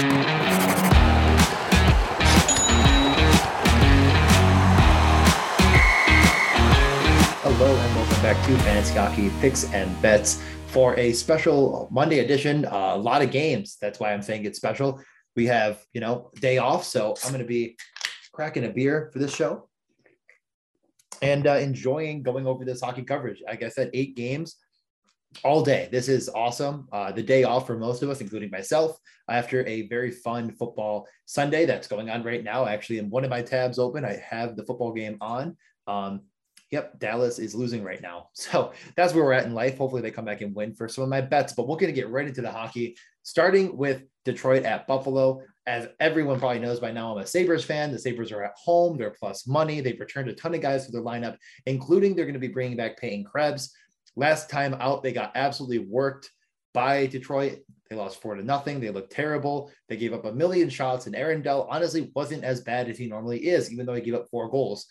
Hello and welcome back to Fantasy Hockey Picks and Bets for a special Monday edition. Uh, a lot of games. That's why I'm saying it's special. We have, you know, day off, so I'm going to be cracking a beer for this show and uh, enjoying going over this hockey coverage. Like I said, eight games all day. This is awesome. Uh, the day off for most of us, including myself, after a very fun football Sunday that's going on right now. Actually, in one of my tabs open, I have the football game on. Um, yep, Dallas is losing right now. So that's where we're at in life. Hopefully, they come back and win for some of my bets. But we're going to get right into the hockey, starting with Detroit at Buffalo. As everyone probably knows by now, I'm a Sabres fan. The Sabres are at home. They're plus money. They've returned a ton of guys to their lineup, including they're going to be bringing back Peyton Krebs. Last time out, they got absolutely worked by Detroit. They lost four to nothing. They looked terrible. They gave up a million shots, and Aaron Dell honestly wasn't as bad as he normally is, even though he gave up four goals.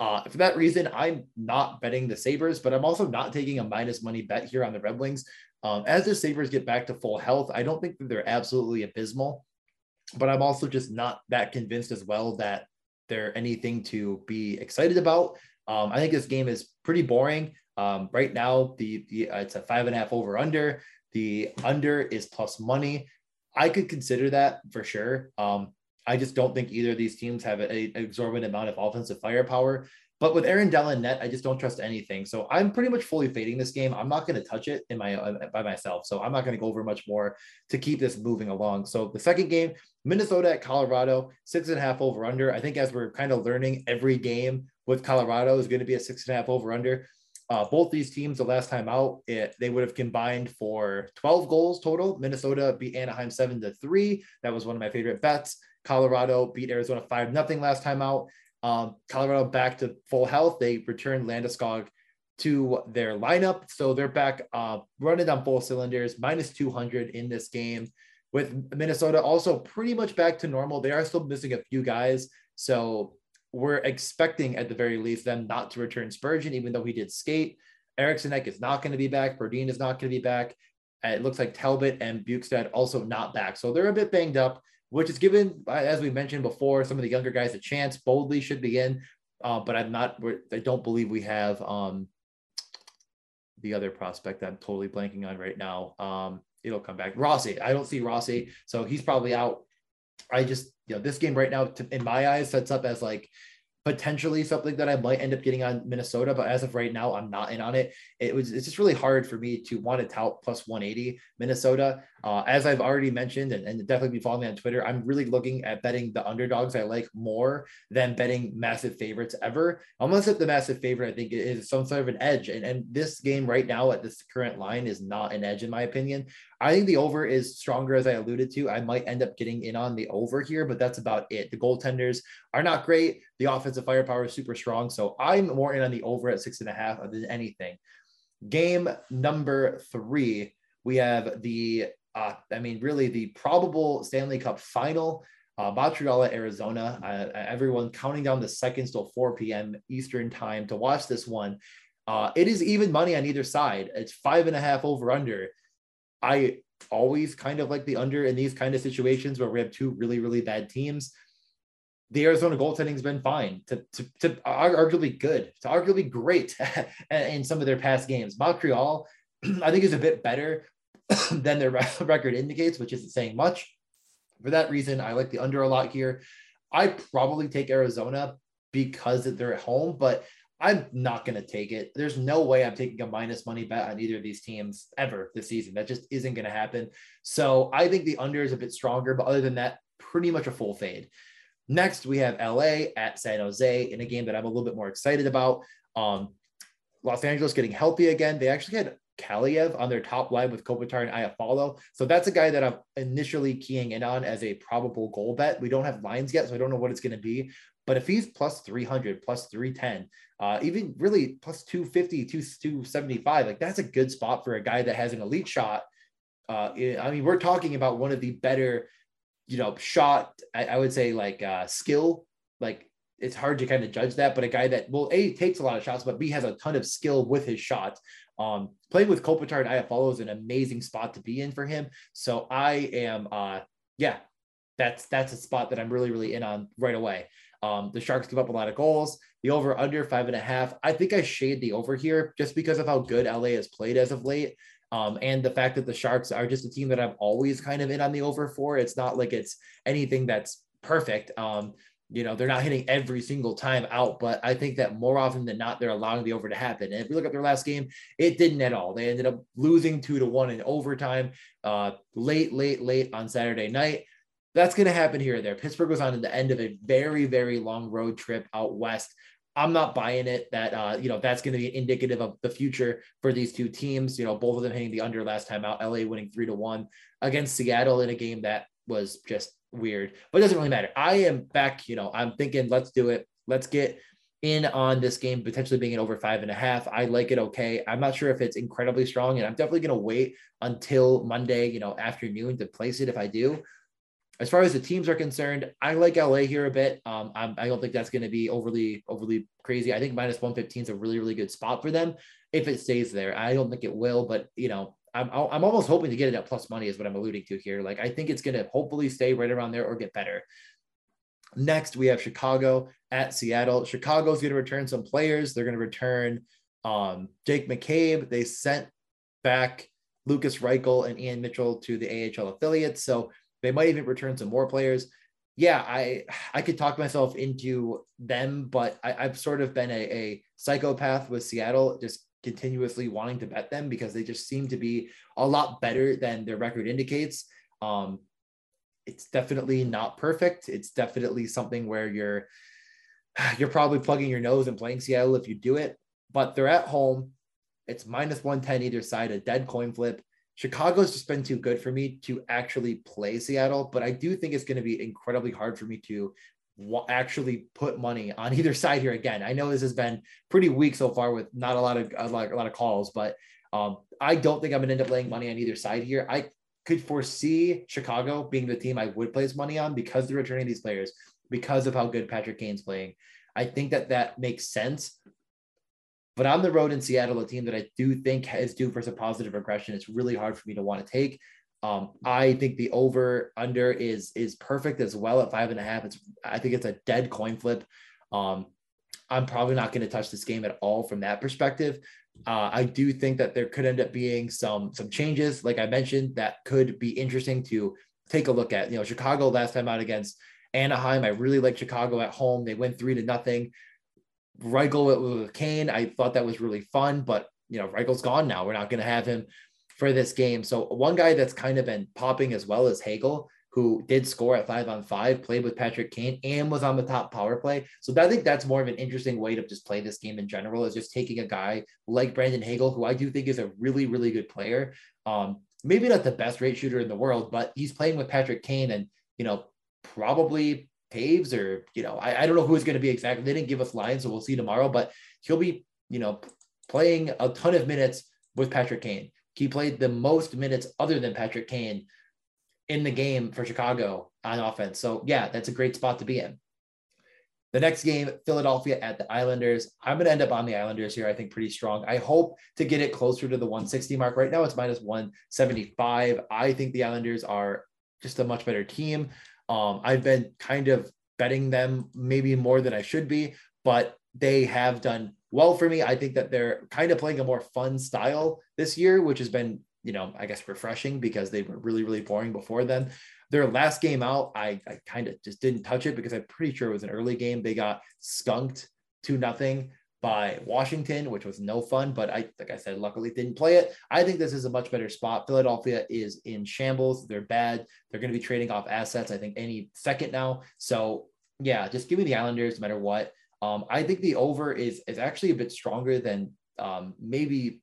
Uh, for that reason, I'm not betting the Sabres, but I'm also not taking a minus money bet here on the Red Wings. Um, as the Sabres get back to full health, I don't think that they're absolutely abysmal, but I'm also just not that convinced as well that they're anything to be excited about. Um, I think this game is pretty boring. Um, right now, the, the uh, it's a five and a half over under. The under is plus money. I could consider that for sure. Um, I just don't think either of these teams have an exorbitant amount of offensive firepower. But with Aaron Dell and net, I just don't trust anything. So I'm pretty much fully fading this game. I'm not going to touch it in my uh, by myself. So I'm not going to go over much more to keep this moving along. So the second game, Minnesota at Colorado, six and a half over under. I think as we're kind of learning, every game with Colorado is going to be a six and a half over under. Uh, both these teams, the last time out, it, they would have combined for 12 goals total. Minnesota beat Anaheim seven to three. That was one of my favorite bets. Colorado beat Arizona five nothing last time out. Um, Colorado back to full health. They returned Landeskog to their lineup, so they're back uh, running on full cylinders. Minus 200 in this game. With Minnesota also pretty much back to normal. They are still missing a few guys, so we're expecting at the very least them not to return Spurgeon, even though he did skate. Eriksson Ek is not going to be back. Berdin is not going to be back. It looks like Talbot and Bjugstad also not back. So they're a bit banged up, which is given, as we mentioned before, some of the younger guys a chance. Boldy should be in, uh, but I'm not, I don't believe we have um, the other prospect I'm totally blanking on right now. Um, it'll come back. Rossi. I don't see Rossi. So he's probably out. I just, you know, this game right now, to, in my eyes, sets up as like potentially something that I might end up getting on Minnesota, but as of right now, I'm not in on it. It was it's just really hard for me to want to tout plus 180 Minnesota. Uh, as I've already mentioned, and, and definitely be following me on Twitter, I'm really looking at betting the underdogs I like more than betting massive favorites ever. Almost at the massive favorite, I think is some sort of an edge. And, and this game right now at this current line is not an edge in my opinion. I think the over is stronger as I alluded to. I might end up getting in on the over here, but that's about it. The goaltenders are not great. The offensive firepower is super strong. So I'm more in on the over at six and a half than anything. Game number three, we have the uh, I mean, really the probable Stanley Cup final. Uh, Montreal at Arizona. Uh, everyone counting down the seconds till 4 p.m. Eastern time to watch this one. Uh, it is even money on either side. It's five and a half over under. I always kind of like the under in these kind of situations where we have two really, really bad teams. The Arizona goaltending's been fine to, to, to arguably good, to arguably great in some of their past games. Montreal, I think, is a bit better, than their record indicates, which isn't saying much. For that reason, I like the under a lot here. I probably take Arizona because they're at home, but I'm not going to take it. There's no way I'm taking a minus money bet on either of these teams ever this season. That just isn't going to happen. So I think the under is a bit stronger, but other than that, pretty much a full fade. Next, we have LA at San Jose in a game that I'm a little bit more excited about. Um, Los Angeles getting healthy again. They actually had Kaliyev on their top line with Kopitar and Iafallo. So that's a guy that I'm initially keying in on as a probable goal bet. We don't have lines yet, so I don't know what it's going to be. But if he's plus 300, plus 310, uh, even really plus 250, 275, like that's a good spot for a guy that has an elite shot. Uh, I mean, we're talking about one of the better, you know, shot, I, I would say like uh, skill, like it's hard to kind of judge that, but a guy that well, A takes a lot of shots, but B has a ton of skill with his shot. Um, playing with Kopitar and Iafallo is an amazing spot to be in for him. So I am, uh, yeah, that's that's a spot that I'm really really in on right away. Um, the Sharks give up a lot of goals. The over under five and a half. I think I shade the over here just because of how good LA has played as of late. Um, and the fact that the Sharks are just a team that I'm always kind of in on the over for. It's not like it's anything that's perfect. Um, you know, they're not hitting every single time out, but I think that more often than not, they're allowing the over to happen. And if we look at their last game, it didn't at all. They ended up losing two to one in overtime, uh, late, late, late on Saturday night. That's going to happen here and there. Pittsburgh was on the end of a very, very long road trip out west. I'm not buying it that uh, you know that's going to be indicative of the future for these two teams. You know, both of them hitting the under last time out. LA winning three to one against Seattle in a game that was just weird, but it doesn't really matter. I am back. You know, I'm thinking let's do it. Let's get in on this game potentially being an over five and a half. I like it okay. I'm not sure if it's incredibly strong, and I'm definitely going to wait until Monday, you know, afternoon to place it if I do. As far as the teams are concerned, I like LA here a bit. Um, I'm, I do not think that's going to be overly overly crazy. I think minus 115 is a really really good spot for them if it stays there. I don't think it will, but you know, I'm I'm almost hoping to get it at plus money is what I'm alluding to here. Like I think it's going to hopefully stay right around there or get better. Next, we have Chicago at Seattle. Chicago's going to return some players. They're going to return um, Jake McCabe. They sent back Lukas Reichel and Ian Mitchell to the AHL affiliates. So they might even return some more players. Yeah, I I could talk myself into them, but I, have sort of been a, a psychopath with Seattle, just continuously wanting to bet them because they just seem to be a lot better than their record indicates. Um, it's definitely not perfect. It's definitely something where you're you're probably plugging your nose and playing Seattle if you do it, but they're at home. It's minus 110 either side, a dead coin flip. Chicago's just been too good for me to actually play Seattle, but I do think it's going to be incredibly hard for me to actually put money on either side here again. I know this has been pretty weak so far with not a lot of lot, a lot of calls, but um, I don't think I'm going to end up laying money on either side here. I could foresee Chicago being the team I would place money on because they're returning these players, because of how good Patrick Kane's playing. I think that that makes sense. But on the road in Seattle, a team that I do think is due for some positive regression, it's really hard for me to want to take. Um, I think the over under is is perfect as well at five and a half. It's I think it's a dead coin flip. Um, I'm probably not going to touch this game at all from that perspective. Uh, I do think that there could end up being some some changes, like I mentioned, that could be interesting to take a look at. You know, Chicago last time out against Anaheim, I really like Chicago at home. They went three to nothing. Reichel with Kane, I thought that was really fun, but you know, Reichel's gone now. We're not going to have him for this game. So one guy that's kind of been popping as well is Hagel, who did score at five on five, played with Patrick Kane, and was on the top power play. So I think that's more of an interesting way to just play this game in general is just taking a guy like Brandon Hagel, who I do think is a really, really good player. Um, maybe not the best rate shooter in the world, but he's playing with Patrick Kane and, you know, probably Toews or, you know, I, I don't know who is going to be exactly. They didn't give us lines, so we'll see tomorrow, but he'll be, you know, playing a ton of minutes with Patrick Kane. He played the most minutes other than Patrick Kane in the game for Chicago on offense. So, yeah, that's a great spot to be in. The next game, Philadelphia at the Islanders. I'm going to end up on the Islanders here, I think, pretty strong. I hope to get it closer to the 160 mark. Right now, it's minus 175. I think the Islanders are just a much better team. Um, I've been kind of betting them maybe more than I should be, but they have done well for me. I think that they're kind of playing a more fun style this year, which has been, you know, I guess refreshing because they were really, really boring before then. Their last game out, I, I kind of just didn't touch it because I'm pretty sure it was an early game. They got skunked to nothing by Washington, which was no fun. But I, like I said, luckily didn't play it. I think this is a much better spot. Philadelphia is in shambles. They're bad. They're going to be trading off assets. I think any second now. So yeah, just give me the Islanders no matter what. Um, I think the over is is actually a bit stronger than um, maybe.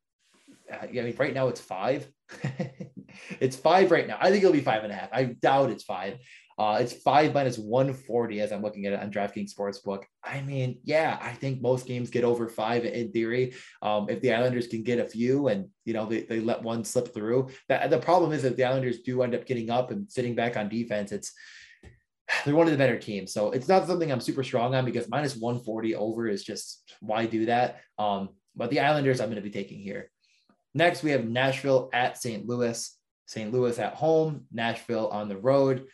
Uh, I mean, right now it's five. it's five right now. I think it'll be five and a half. I doubt it's five. Uh, it's five minus 140 as I'm looking at it on DraftKings Sportsbook. I mean, yeah, I think most games get over five in theory. Um, if the Islanders can get a few and, you know, they, they let one slip through, that the problem is that the Islanders do end up getting up and sitting back on defense. It's, they're one of the better teams. So it's not something I'm super strong on because minus 140 over is just why do that. Um, but the Islanders I'm going to be taking here. Next, we have Nashville at St. Louis. St. Louis at home, Nashville on the road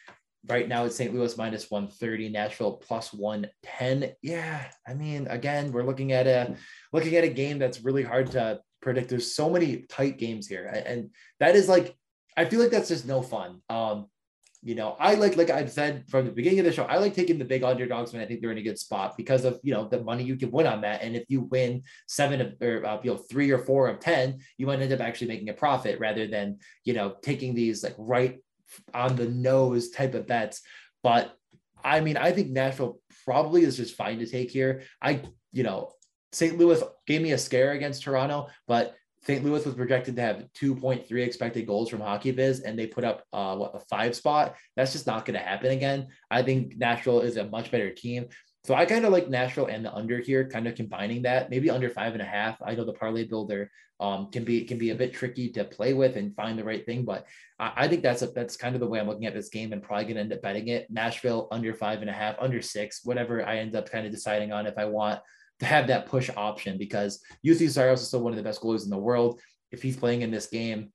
right now it's St. Louis minus 130, Nashville plus 110. Yeah, I mean, again, we're looking at a looking at a game that's really hard to predict. There's so many tight games here, and that is like I feel like that's just no fun. Um, you know, I like like I've said from the beginning of the show, I like taking the big underdogs when I think they're in a good spot because of you know the money you can win on that. And if you win seven of or uh, you know three or four of ten, you might end up actually making a profit rather than you know taking these like right on the nose type of bets. But I mean, I think Nashville probably is just fine to take here. I you know St. Louis gave me a scare against Toronto, but St. Louis was projected to have 2.3 expected goals from HockeyViz, and they put up uh, what a five spot. That's just not going to happen again. I think Nashville is a much better team. So I kind of like Nashville and the under here, kind of combining that, maybe under five and a half. I know the parlay builder um, can be can be a bit tricky to play with and find the right thing, but I, I think that's a, that's kind of the way I'm looking at this game, and probably going to end up betting it. Nashville under five and a half, under six, whatever I end up kind of deciding on if I want to have that push option because Juuse Saros is still one of the best goalies in the world. If he's playing in this game,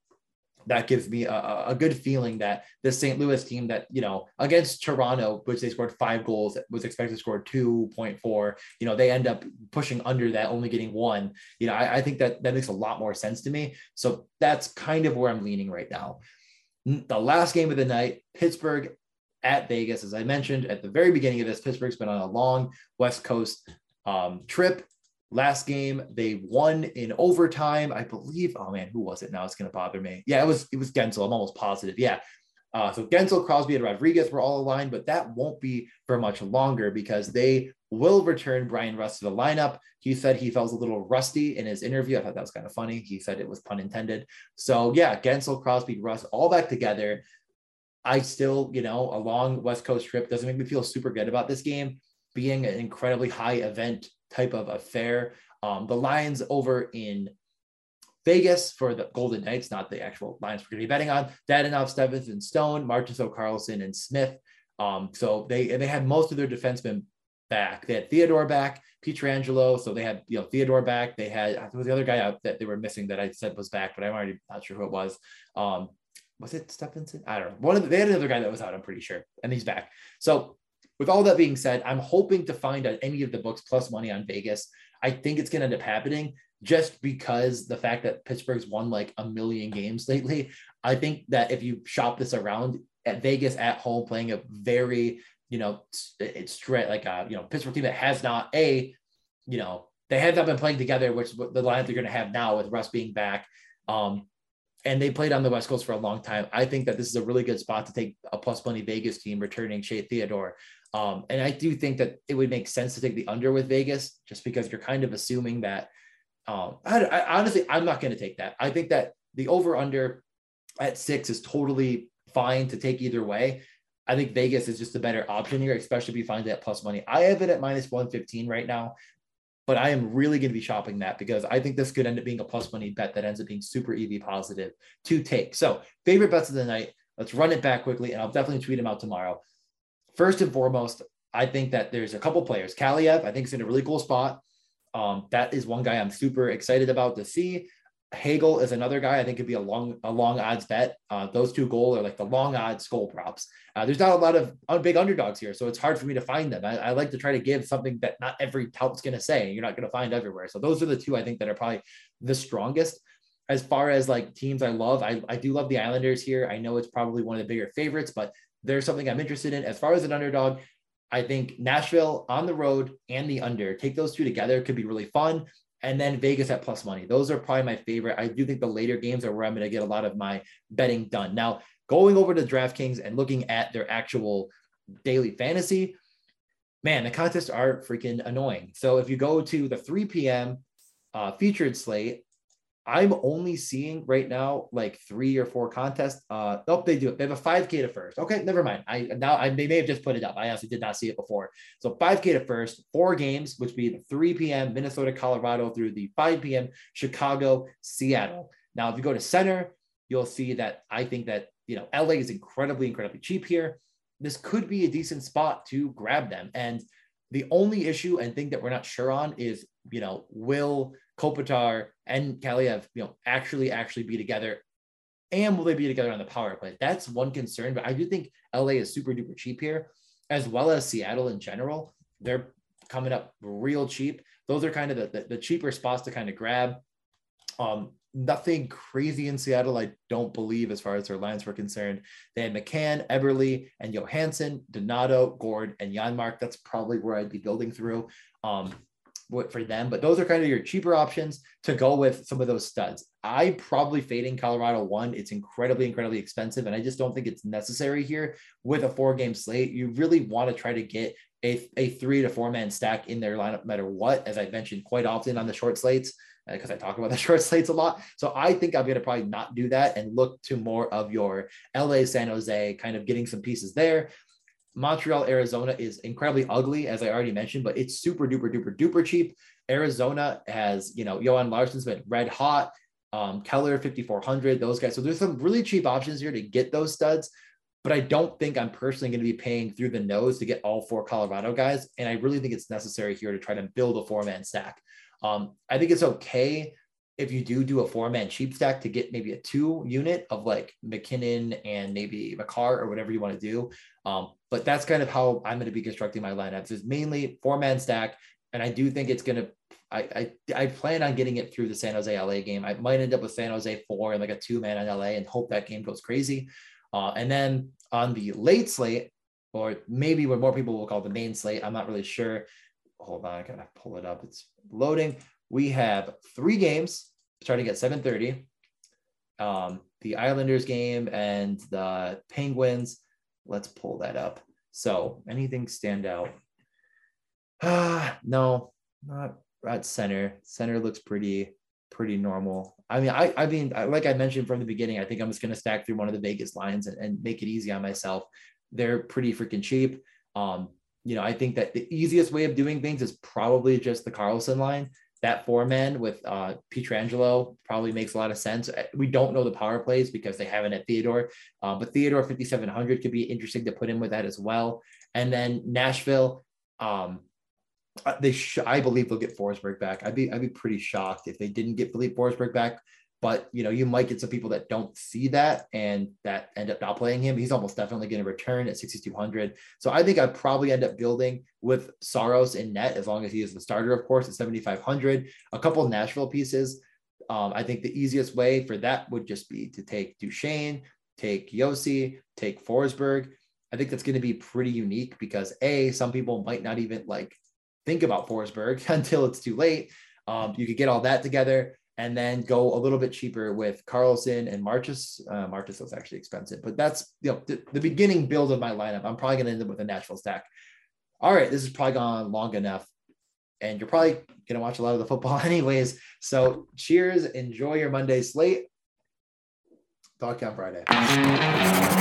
that gives me a, a, good feeling that the St. Louis team that, you know, against Toronto, which they scored five goals, was expected to score 2.4, you know, they end up pushing under that, only getting one. You know, I, I think that that makes a lot more sense to me. So that's kind of where I'm leaning right now. The last game of the night, Pittsburgh at Vegas, as I mentioned at the very beginning of this, Pittsburgh's been on a long West Coast um, trip. Last game they won in overtime, I believe. Oh man, who was it? Now it's going to bother me. Yeah, it was it was Guentzel. I'm almost positive. Yeah. Uh, so Guentzel, Crosby, and Rodrigues were all aligned, but that won't be for much longer because they will return Bryan Rust to the lineup. He said he felt a little rusty in his interview. I thought that was kind of funny. He said it was pun intended. So yeah, Guentzel, Crosby, Rust, all back together. I still, you know, a long West Coast trip doesn't make me feel super good about this game being an incredibly high event type of affair. Um, the Lions over in Vegas for the Golden Knights, not the actual Lions we're going to be betting on. Dadonov, Stephenson, Stone, Marchessault, Karlsson, and Smith. Um, so they they had most of their defensemen back. They had Theodore back, Pietrangelo. So they had you know Theodore back. They had there was the other guy out that they were missing that I said was back, but I'm already not sure who it was. Um, was it Stephenson? I don't know. One of the, they had another guy that was out. I'm pretty sure, and he's back. So with all that being said, I'm hoping to find out any of the books plus money on Vegas. I think it's going to end up happening just because the fact that Pittsburgh's won like a million games lately. I think that if you shop this around at Vegas at home, playing a very, you know, it's straight like a, you know, Pittsburgh team that has not a, you know, they have not been playing together, which the lineup they're going to have now with Rust being back. Um, and they played on the West Coast for a long time. I think that this is a really good spot to take a plus money Vegas team returning Shea Theodore. Um, and I do think that it would make sense to take the under with Vegas just because you're kind of assuming that. Um, I, I honestly, I'm not going to take that. I think that the over under at six is totally fine to take either way. I think Vegas is just a better option here, especially if you find that plus money. I have it at minus 115 right now, but I am really going to be shopping that because I think this could end up being a plus money bet that ends up being super EV positive to take. So, favorite bets of the night. Let's run it back quickly, and I'll definitely tweet them out tomorrow first and foremost, I think that there's a couple players. Kaliyev, I think, is in a really cool spot. Um, that is one guy I'm super excited about to see. Hagel is another guy I think could be a long a long odds bet. Uh, those two goal are like the long odds goal props. Uh, there's not a lot of big underdogs here, so it's hard for me to find them. I, I like to try to give something that not every tout's going to say. You're not going to find everywhere. So those are the two I think that are probably the strongest. As far as like teams I love, I, I do love the Islanders here. I know it's probably one of the bigger favorites, but there's something I'm interested in. As far as an underdog, I think Nashville on the road and the under, take those two together could be really fun. And then Vegas at plus money. Those are probably my favorite. I do think the later games are where I'm going to get a lot of my betting done. Now, going over to DraftKings and looking at their actual daily fantasy, man, the contests are freaking annoying. So if you go to the 3 p.m. Uh, featured slate, I'm only seeing right now like three or four contests. Uh, nope, they do it. They have a 5K to first. Okay, never mind. I now I may, may have just put it up. I honestly did not see it before. So 5K to first, four games, which be the 3 p.m. Minnesota, Colorado through the 5 p.m. Chicago, Seattle. Now, if you go to center, you'll see that I think that you know LA is incredibly, incredibly cheap here. This could be a decent spot to grab them. And the only issue and thing that we're not sure on is, you know, will Kopitar and Kaliyev, you know, actually actually be together And will they be together on the power play? That's one concern, but I do think LA is super duper cheap here, as well as Seattle in general. They're coming up real cheap. Those are kind of the, the, the cheaper spots to kind of grab. Um, nothing crazy in Seattle, I don't believe, as far as their lines were concerned. They had McCann, Eberle, and Johansson, Donato, Gourde, and Janmark. That's probably where I'd be building through. Um, for them, but those are kind of your cheaper options to go with some of those studs. I probably fading Colorado one. It's incredibly, incredibly expensive, and I just don't think it's necessary here with a four game slate. You really want to try to get a, a three to four man stack in their lineup, no matter what, as I mentioned quite often on the short slates, because uh, I talk about the short slates a lot. So I think I'm going to probably not do that and look to more of your LA, San Jose, kind of getting some pieces there. Montreal, Arizona is incredibly ugly, as I already mentioned, but it's super duper duper duper cheap. Arizona has, you know, Johan Larsson's been red hot. Um, Keller 5400, those guys. So there's some really cheap options here to get those studs, but I don't think I'm personally going to be paying through the nose to get all four Colorado guys. And I really think it's necessary here to try to build a four man stack. Um, I think it's okay if you do do a four man cheap stack to get maybe a two unit of like MacKinnon and maybe Makar or whatever you want to do. Um, but that's kind of how I'm going to be constructing my lineups is mainly four man stack. And I do think it's going to, I, I, plan on getting it through the San Jose LA game. I might end up with San Jose four and like a two man on LA and hope that game goes crazy. Uh, and then on the late slate, or maybe what more people will call the main slate, I'm not really sure. Hold on, I gotta pull it up. It's loading. We have three games starting at 7:30. Um, the Islanders game and the Penguins. Let's pull that up. So, anything stand out? Ah, no, not at center. Center looks pretty pretty normal. I mean, I I mean, like I mentioned from the beginning, I think I'm just gonna stack through one of the Vegas lines and, and make it easy on myself. They're pretty freaking cheap. Um, you know, I think that the easiest way of doing things is probably just the Karlsson line that four man with uh, Pietrangelo probably makes a lot of sense. Uh, we don't know the power plays because they haven't at Theodore, uh, but Theodore 5700 could be interesting to put in with that as well. And then Nashville, um, uh, they sh- I believe they'll get Forsberg back. I'd be I'd be pretty shocked if they didn't get Filip Forsberg back but you know you might get some people that don't see that and that end up not playing him. He's almost definitely going to return at 6200 so i think i'd probably end up building with Saros in net as long as he is the starter of course at 7500 a couple of nashville pieces. Um, i think the easiest way for that would just be to take duchene take Josi take forsberg. I think that's going to be pretty unique because a some people might not even like think about forsberg until it's too late. Um, you could get all that together and then go a little bit cheaper with Karlsson and Marchus. Uh, Marchus was actually expensive, but that's you know the, the beginning build of my lineup. I'm probably going to end up with a Nashville stack. All right, this is probably gone long enough, and you're probably going to watch a lot of the football anyways. So cheers, enjoy your Monday slate. Talk to you on Friday.